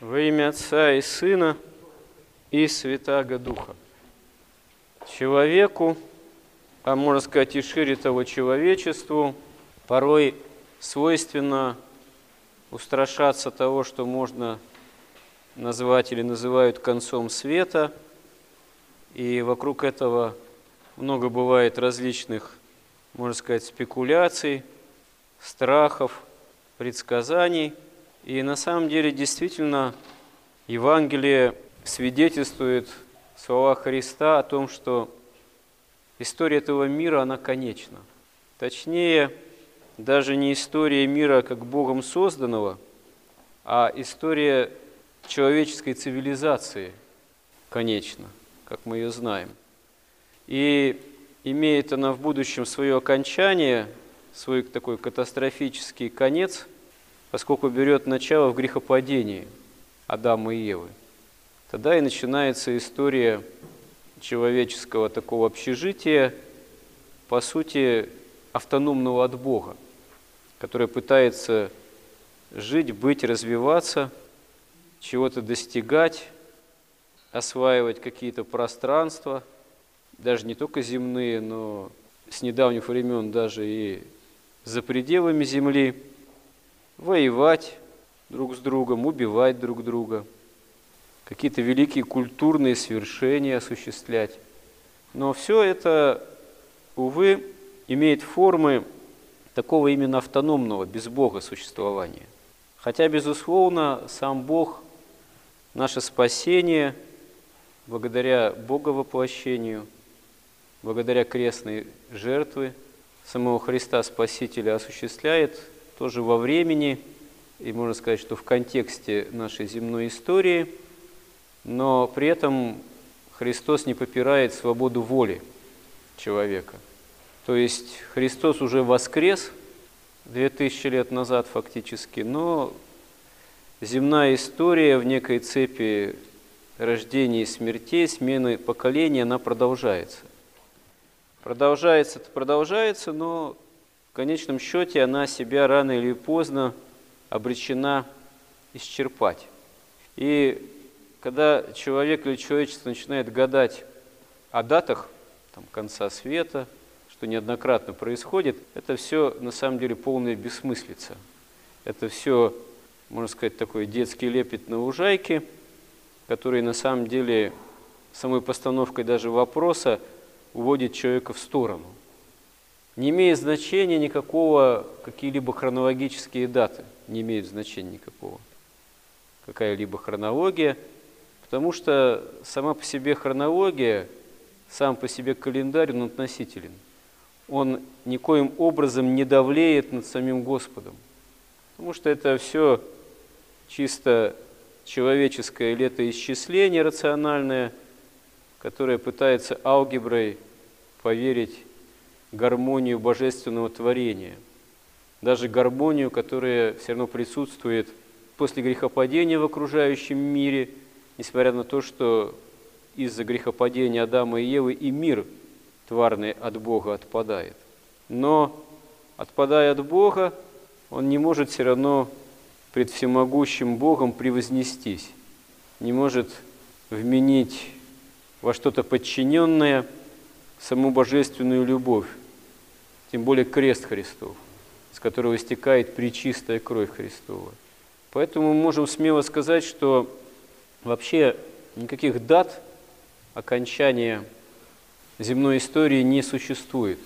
Во имя Отца и Сына и Святаго Духа. Человеку, а можно сказать и шире того человечеству, порой свойственно устрашаться того, что можно назвать или называют концом света, и вокруг этого много бывает различных, можно сказать, спекуляций, страхов, предсказаний – и на самом деле действительно Евангелие свидетельствует слова Христа о том, что история этого мира, она конечна. Точнее, даже не история мира как Богом созданного, а история человеческой цивилизации конечна, как мы ее знаем. И имеет она в будущем свое окончание, свой такой катастрофический конец – поскольку берет начало в грехопадении Адама и Евы. Тогда и начинается история человеческого такого общежития, по сути, автономного от Бога, которое пытается жить, быть, развиваться, чего-то достигать, осваивать какие-то пространства, даже не только земные, но с недавних времен даже и за пределами Земли – воевать друг с другом, убивать друг друга, какие-то великие культурные свершения осуществлять. Но все это, увы, имеет формы такого именно автономного, без Бога существования. Хотя, безусловно, сам Бог, наше спасение, благодаря Боговоплощению, благодаря крестной жертвы самого Христа Спасителя осуществляет тоже во времени, и можно сказать, что в контексте нашей земной истории, но при этом Христос не попирает свободу воли человека. То есть Христос уже воскрес 2000 лет назад фактически, но земная история в некой цепи рождения и смертей, смены поколения, она продолжается. Продолжается, продолжается, но в конечном счете она себя рано или поздно обречена исчерпать. И когда человек или человечество начинает гадать о датах там, конца света, что неоднократно происходит, это все на самом деле полная бессмыслица. Это все, можно сказать, такой детский лепет на лужайке, который на самом деле самой постановкой даже вопроса уводит человека в сторону – не имеет значения никакого, какие-либо хронологические даты, не имеют значения никакого, какая-либо хронология, потому что сама по себе хронология, сам по себе календарь, он относителен. Он никоим образом не давлеет над самим Господом, потому что это все чисто человеческое летоисчисление рациональное, которое пытается алгеброй поверить гармонию божественного творения, даже гармонию, которая все равно присутствует после грехопадения в окружающем мире, несмотря на то, что из-за грехопадения Адама и Евы и мир тварный от Бога отпадает. Но, отпадая от Бога, он не может все равно пред всемогущим Богом превознестись, не может вменить во что-то подчиненное саму божественную любовь, тем более крест Христов, с которого истекает причистая кровь Христова. Поэтому мы можем смело сказать, что вообще никаких дат окончания земной истории не существует.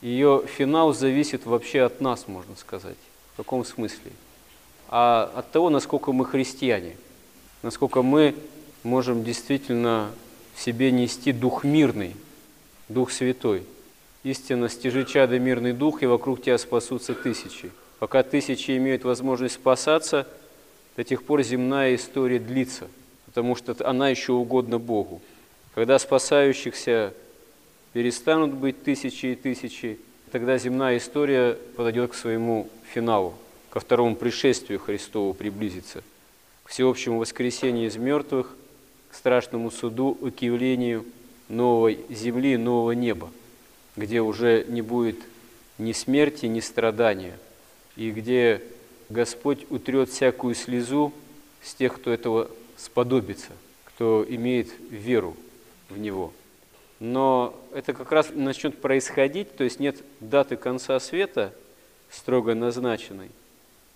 Ее финал зависит вообще от нас, можно сказать. В каком смысле? А от того, насколько мы христиане, насколько мы можем действительно в себе нести дух мирный, дух святой – Истинно, стяжи чада мирный дух, и вокруг тебя спасутся тысячи. Пока тысячи имеют возможность спасаться, до тех пор земная история длится, потому что она еще угодна Богу. Когда спасающихся перестанут быть тысячи и тысячи, тогда земная история подойдет к своему финалу, ко второму пришествию Христову приблизится, к всеобщему воскресению из мертвых, к страшному суду к явлению новой земли, нового неба где уже не будет ни смерти, ни страдания, и где Господь утрет всякую слезу с тех, кто этого сподобится, кто имеет веру в Него. Но это как раз начнет происходить, то есть нет даты конца света строго назначенной,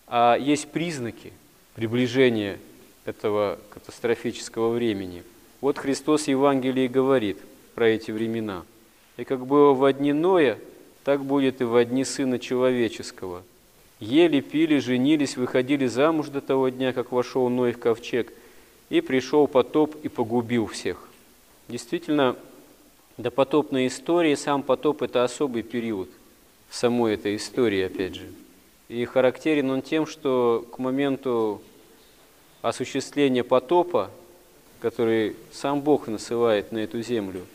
а есть признаки приближения этого катастрофического времени. Вот Христос в Евангелии говорит про эти времена. «И как было в одни Ноя, так будет и в одни Сына Человеческого. Ели, пили, женились, выходили замуж до того дня, как вошел Ной в ковчег, и пришел потоп и погубил всех». Действительно, до потопной истории сам потоп – это особый период самой этой истории, опять же. И характерен он тем, что к моменту осуществления потопа, который сам Бог насылает на эту землю,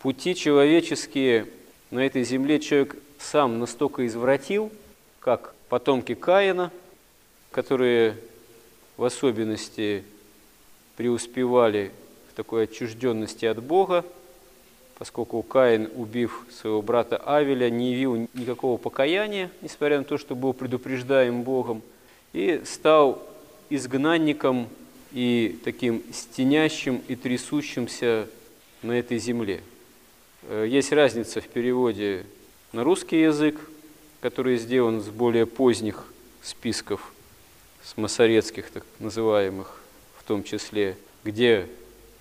пути человеческие на этой земле человек сам настолько извратил, как потомки Каина, которые в особенности преуспевали в такой отчужденности от Бога, поскольку Каин, убив своего брата Авеля, не явил никакого покаяния, несмотря на то, что был предупреждаем Богом, и стал изгнанником и таким стенящим и трясущимся на этой земле. Э, есть разница в переводе на русский язык, который сделан с более поздних списков, с масоретских так называемых в том числе, где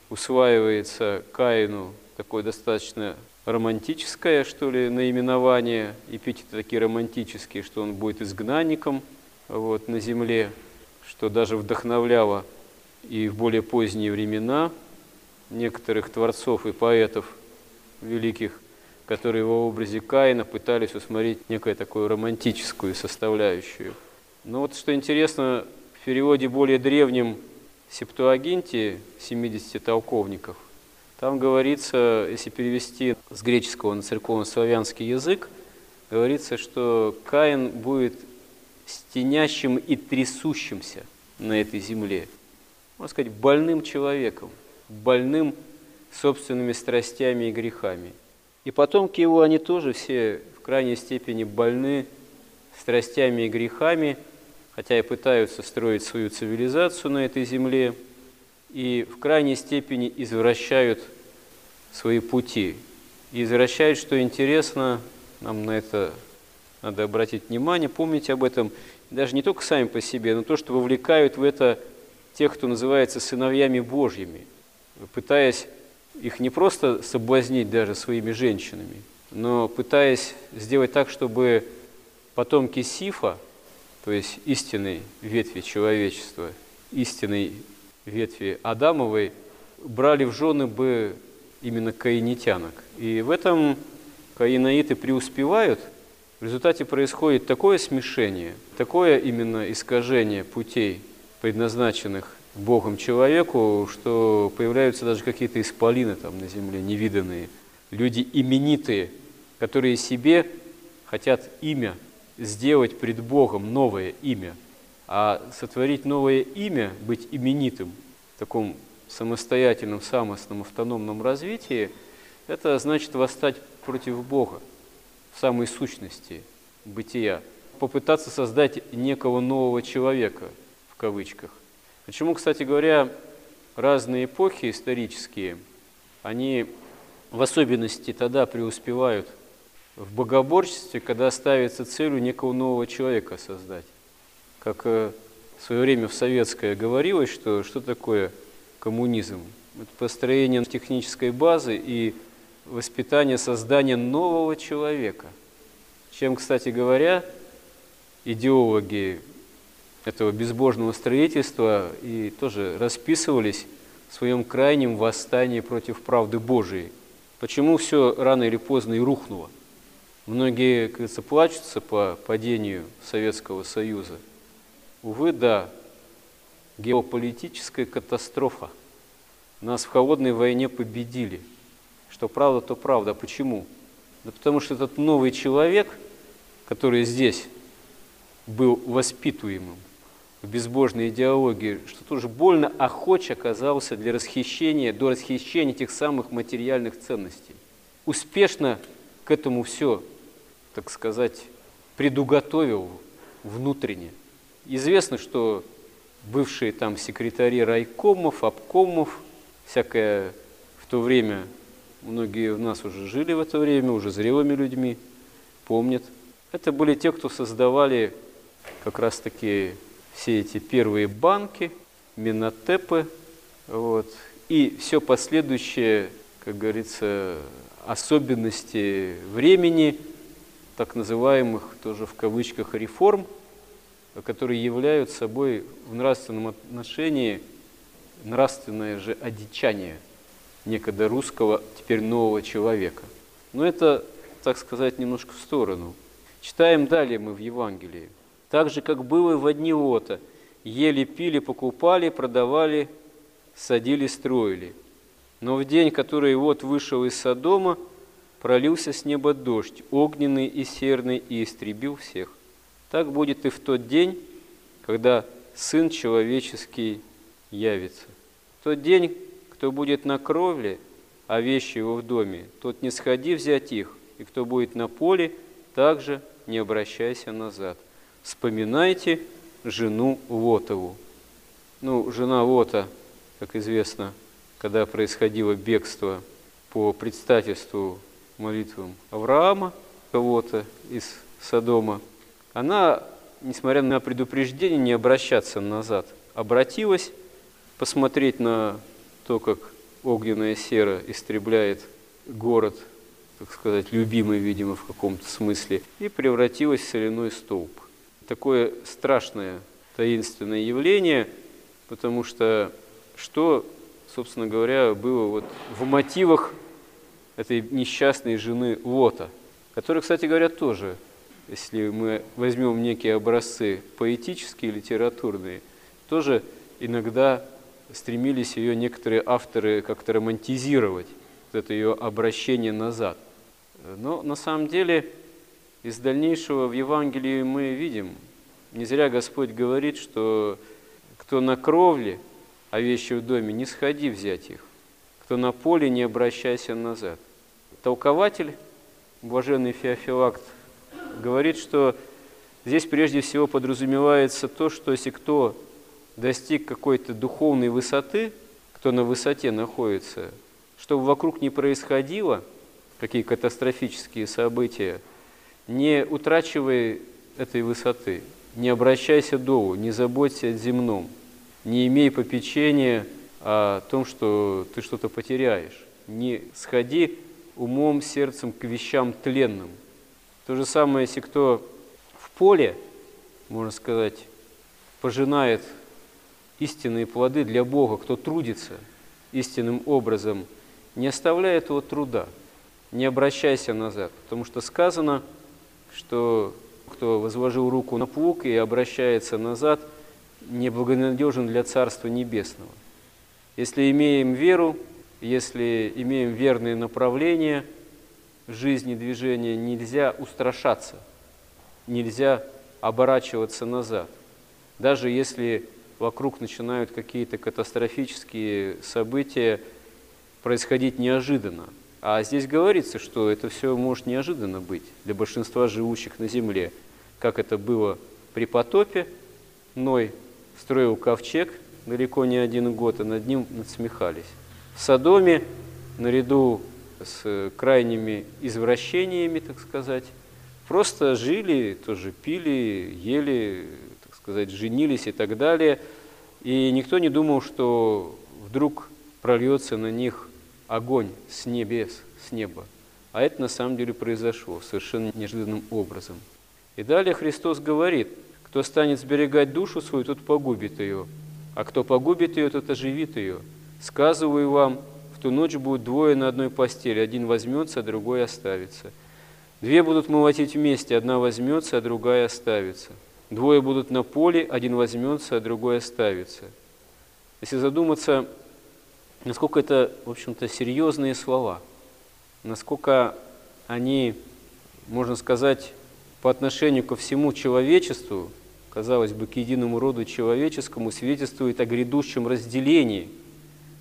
усваивается Каину такое достаточно романтическое, что ли, наименование, эпитеты такие романтические, что он будет изгнанником вот, на земле, что даже вдохновляло и в более поздние времена некоторых творцов и поэтов великих, которые во образе Каина пытались усмотреть некую такую романтическую составляющую. Но вот что интересно, в переводе более древнем Септуагинте 70 толковников там говорится, если перевести с греческого на церковно-славянский язык, говорится, что Каин будет стенящим и трясущимся на этой земле. Можно сказать, больным человеком, больным собственными страстями и грехами. И потомки его, они тоже все в крайней степени больны страстями и грехами, хотя и пытаются строить свою цивилизацию на этой земле – и в крайней степени извращают свои пути. И извращают, что интересно, нам на это надо обратить внимание, помнить об этом, даже не только сами по себе, но то, что вовлекают в это тех, кто называется сыновьями Божьими, пытаясь их не просто соблазнить даже своими женщинами, но пытаясь сделать так, чтобы потомки Сифа, то есть истинной ветви человечества, истинной ветви Адамовой брали в жены бы именно каинитянок. И в этом каинаиты преуспевают. В результате происходит такое смешение, такое именно искажение путей, предназначенных Богом человеку, что появляются даже какие-то исполины там на земле, невиданные. Люди именитые, которые себе хотят имя сделать пред Богом, новое имя – а сотворить новое имя, быть именитым в таком самостоятельном, самостном, автономном развитии, это значит восстать против Бога в самой сущности бытия, попытаться создать некого нового человека, в кавычках. Почему, кстати говоря, разные эпохи исторические, они в особенности тогда преуспевают в богоборчестве, когда ставится целью некого нового человека создать как э, в свое время в советское говорилось, что что такое коммунизм? Это построение технической базы и воспитание, создание нового человека. Чем, кстати говоря, идеологи этого безбожного строительства и тоже расписывались в своем крайнем восстании против правды Божией. Почему все рано или поздно и рухнуло? Многие, говорится, плачутся по падению Советского Союза – Увы, да, геополитическая катастрофа. Нас в холодной войне победили. Что правда, то правда. Почему? Да потому что этот новый человек, который здесь был воспитуемым в безбожной идеологии, что тоже больно охоч оказался для расхищения, до расхищения этих самых материальных ценностей. Успешно к этому все, так сказать, предуготовил внутренне. Известно, что бывшие там секретари райкомов, обкомов, всякое в то время, многие у нас уже жили в это время, уже зрелыми людьми, помнят. Это были те, кто создавали как раз-таки все эти первые банки, минотепы, вот, и все последующее, как говорится, особенности времени, так называемых тоже в кавычках реформ, которые являются собой в нравственном отношении нравственное же одичание некогда русского, теперь нового человека. Но это, так сказать, немножко в сторону. Читаем далее мы в Евангелии. Так же, как было в одни Лота, ели, пили, покупали, продавали, садили, строили. Но в день, который вот вышел из Содома, пролился с неба дождь, огненный и серный, и истребил всех. Так будет и в тот день, когда Сын Человеческий явится. В тот день, кто будет на кровле, а вещи его в доме, тот не сходи взять их, и кто будет на поле, также не обращайся назад. Вспоминайте жену Лотову. Ну, жена Лота, как известно, когда происходило бегство по предстательству молитвам Авраама, кого-то из Содома, она, несмотря на предупреждение не обращаться назад, обратилась посмотреть на то, как огненная сера истребляет город, так сказать, любимый, видимо, в каком-то смысле, и превратилась в соляной столб. Такое страшное таинственное явление, потому что что, собственно говоря, было вот в мотивах этой несчастной жены Лота, которая, кстати говоря, тоже, если мы возьмем некие образцы поэтические, литературные, тоже иногда стремились ее некоторые авторы как-то романтизировать, вот это ее обращение назад. Но на самом деле из дальнейшего в Евангелии мы видим, не зря Господь говорит, что кто на кровле, а вещи в доме, не сходи взять их. Кто на поле, не обращайся назад. Толкователь, блаженный Феофилакт, говорит, что здесь прежде всего подразумевается то, что если кто достиг какой-то духовной высоты, кто на высоте находится, чтобы вокруг не происходило, какие катастрофические события, не утрачивай этой высоты, не обращайся долу, не заботься о земном, не имей попечения о том, что ты что-то потеряешь. Не сходи умом, сердцем к вещам тленным. То же самое, если кто в поле, можно сказать, пожинает истинные плоды для Бога, кто трудится истинным образом, не оставляй этого труда, не обращайся назад, потому что сказано, что кто возложил руку на плуг и обращается назад, неблагонадежен для Царства Небесного. Если имеем веру, если имеем верные направления жизни, движения, нельзя устрашаться, нельзя оборачиваться назад. Даже если вокруг начинают какие-то катастрофические события происходить неожиданно – а здесь говорится, что это все может неожиданно быть для большинства живущих на земле, как это было при потопе. Ной строил ковчег далеко не один год, и над ним надсмехались. В Содоме, наряду с крайними извращениями, так сказать, просто жили, тоже пили, ели, так сказать, женились и так далее. И никто не думал, что вдруг прольется на них огонь с небес, с неба. А это на самом деле произошло совершенно неожиданным образом. И далее Христос говорит, кто станет сберегать душу свою, тот погубит ее, а кто погубит ее, тот оживит ее. Сказываю вам, в ту ночь будут двое на одной постели, один возьмется, а другой оставится. Две будут молотить вместе, одна возьмется, а другая оставится. Двое будут на поле, один возьмется, а другой оставится. Если задуматься, насколько это, в общем-то, серьезные слова, насколько они, можно сказать, по отношению ко всему человечеству, казалось бы, к единому роду человеческому, свидетельствуют о грядущем разделении.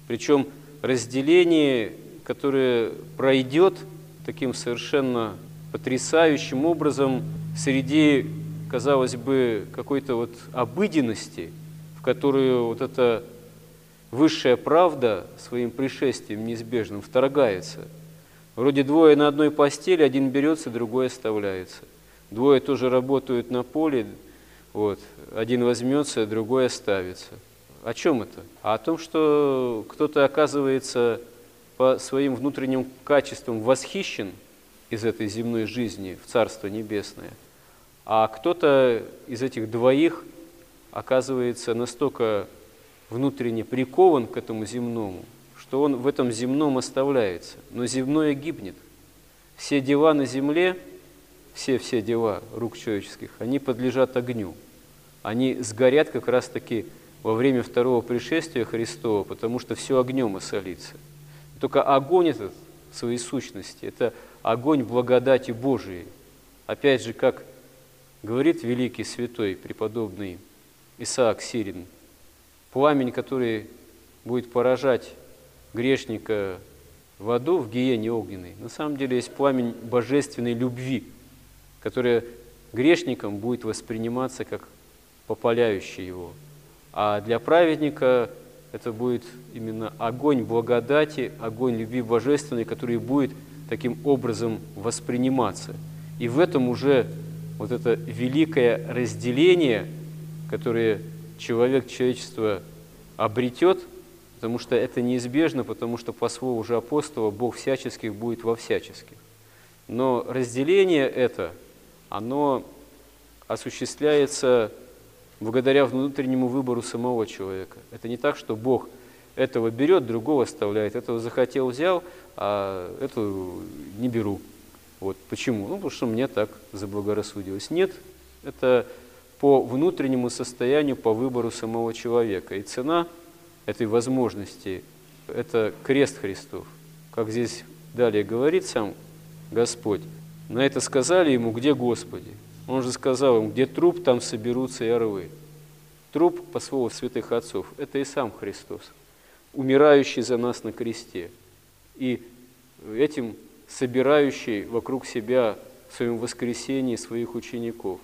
Причем разделении, которое пройдет таким совершенно потрясающим образом среди, казалось бы, какой-то вот обыденности – которую вот эта высшая правда своим пришествием неизбежным вторгается. Вроде двое на одной постели, один берется, другой оставляется. Двое тоже работают на поле, вот, один возьмется, другой оставится. О чем это? А о том, что кто-то оказывается по своим внутренним качествам восхищен из этой земной жизни в Царство Небесное, а кто-то из этих двоих оказывается настолько внутренне прикован к этому земному, что он в этом земном оставляется. Но земное гибнет. Все дела на земле, все-все дела рук человеческих, они подлежат огню. Они сгорят как раз-таки во время второго пришествия Христова, потому что все огнем осолится. Только огонь этот своей сущности – это огонь благодати Божией. Опять же, как говорит великий святой преподобный Исаак Сирин, пламень, который будет поражать грешника в аду, в гиене огненной, на самом деле есть пламень божественной любви, которая грешником будет восприниматься как попаляющий его. А для праведника это будет именно огонь благодати, огонь любви божественной, который будет таким образом восприниматься. И в этом уже вот это великое разделение, которое человек, человечество обретет, потому что это неизбежно, потому что по слову уже апостола Бог всяческих будет во всяческих. Но разделение это, оно осуществляется благодаря внутреннему выбору самого человека. Это не так, что Бог этого берет, другого оставляет, этого захотел, взял, а эту не беру. Вот почему? Ну, потому что мне так заблагорассудилось. Нет, это по внутреннему состоянию, по выбору самого человека. И цена этой возможности – это крест Христов. Как здесь далее говорит сам Господь, на это сказали ему, где Господи? Он же сказал им, где труп, там соберутся и орлы. Труп, по слову святых отцов, это и сам Христос, умирающий за нас на кресте. И этим собирающий вокруг себя в своем воскресении своих учеников.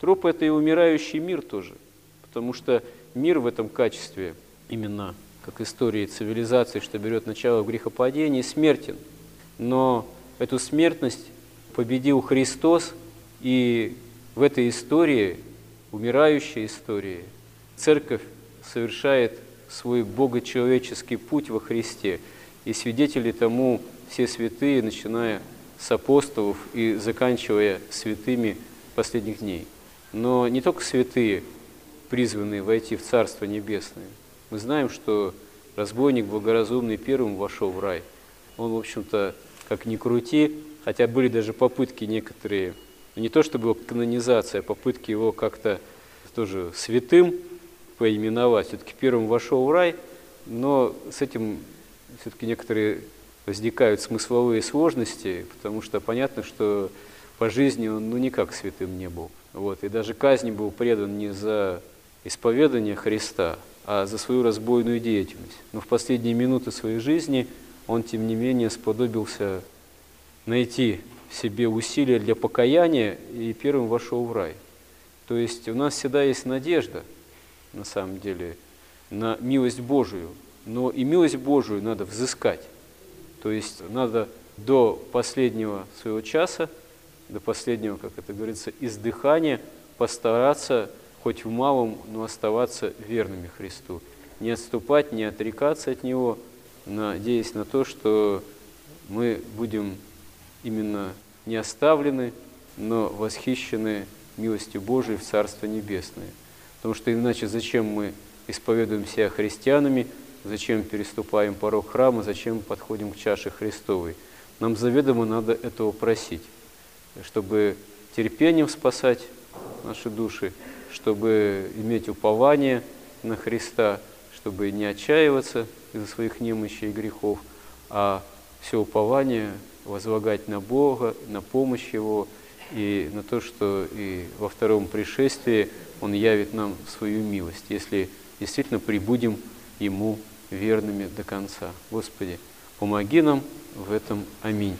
Труп – это и умирающий мир тоже, потому что мир в этом качестве, именно как истории цивилизации, что берет начало в грехопадении, смертен. Но эту смертность победил Христос, и в этой истории, умирающей истории, Церковь совершает свой богочеловеческий путь во Христе, и свидетели тому все святые, начиная с апостолов и заканчивая святыми последних дней. Но не только святые призваны войти в Царство Небесное. Мы знаем, что разбойник благоразумный первым вошел в рай. Он, в общем-то, как ни крути, хотя были даже попытки некоторые, не то чтобы канонизация, а попытки его как-то тоже святым поименовать. Все-таки первым вошел в рай, но с этим все-таки некоторые возникают смысловые сложности, потому что понятно, что по жизни он ну, никак святым не был. Вот, и даже казни был предан не за исповедание Христа, а за свою разбойную деятельность. Но в последние минуты своей жизни он, тем не менее, сподобился найти в себе усилия для покаяния и первым вошел в рай. То есть у нас всегда есть надежда, на самом деле, на милость Божию, но и милость Божию надо взыскать. То есть надо до последнего своего часа, до последнего, как это говорится, издыхания постараться хоть в малом, но оставаться верными Христу. Не отступать, не отрекаться от Него, надеясь на то, что мы будем именно не оставлены, но восхищены милостью Божией в Царство Небесное. Потому что иначе зачем мы исповедуем себя христианами, зачем переступаем порог храма, зачем подходим к чаше Христовой. Нам заведомо надо этого просить, чтобы терпением спасать наши души, чтобы иметь упование на Христа, чтобы не отчаиваться из-за своих немощей и грехов, а все упование возлагать на Бога, на помощь Его и на то, что и во втором пришествии Он явит нам свою милость, если действительно прибудем Ему верными до конца. Господи, помоги нам в этом. Аминь.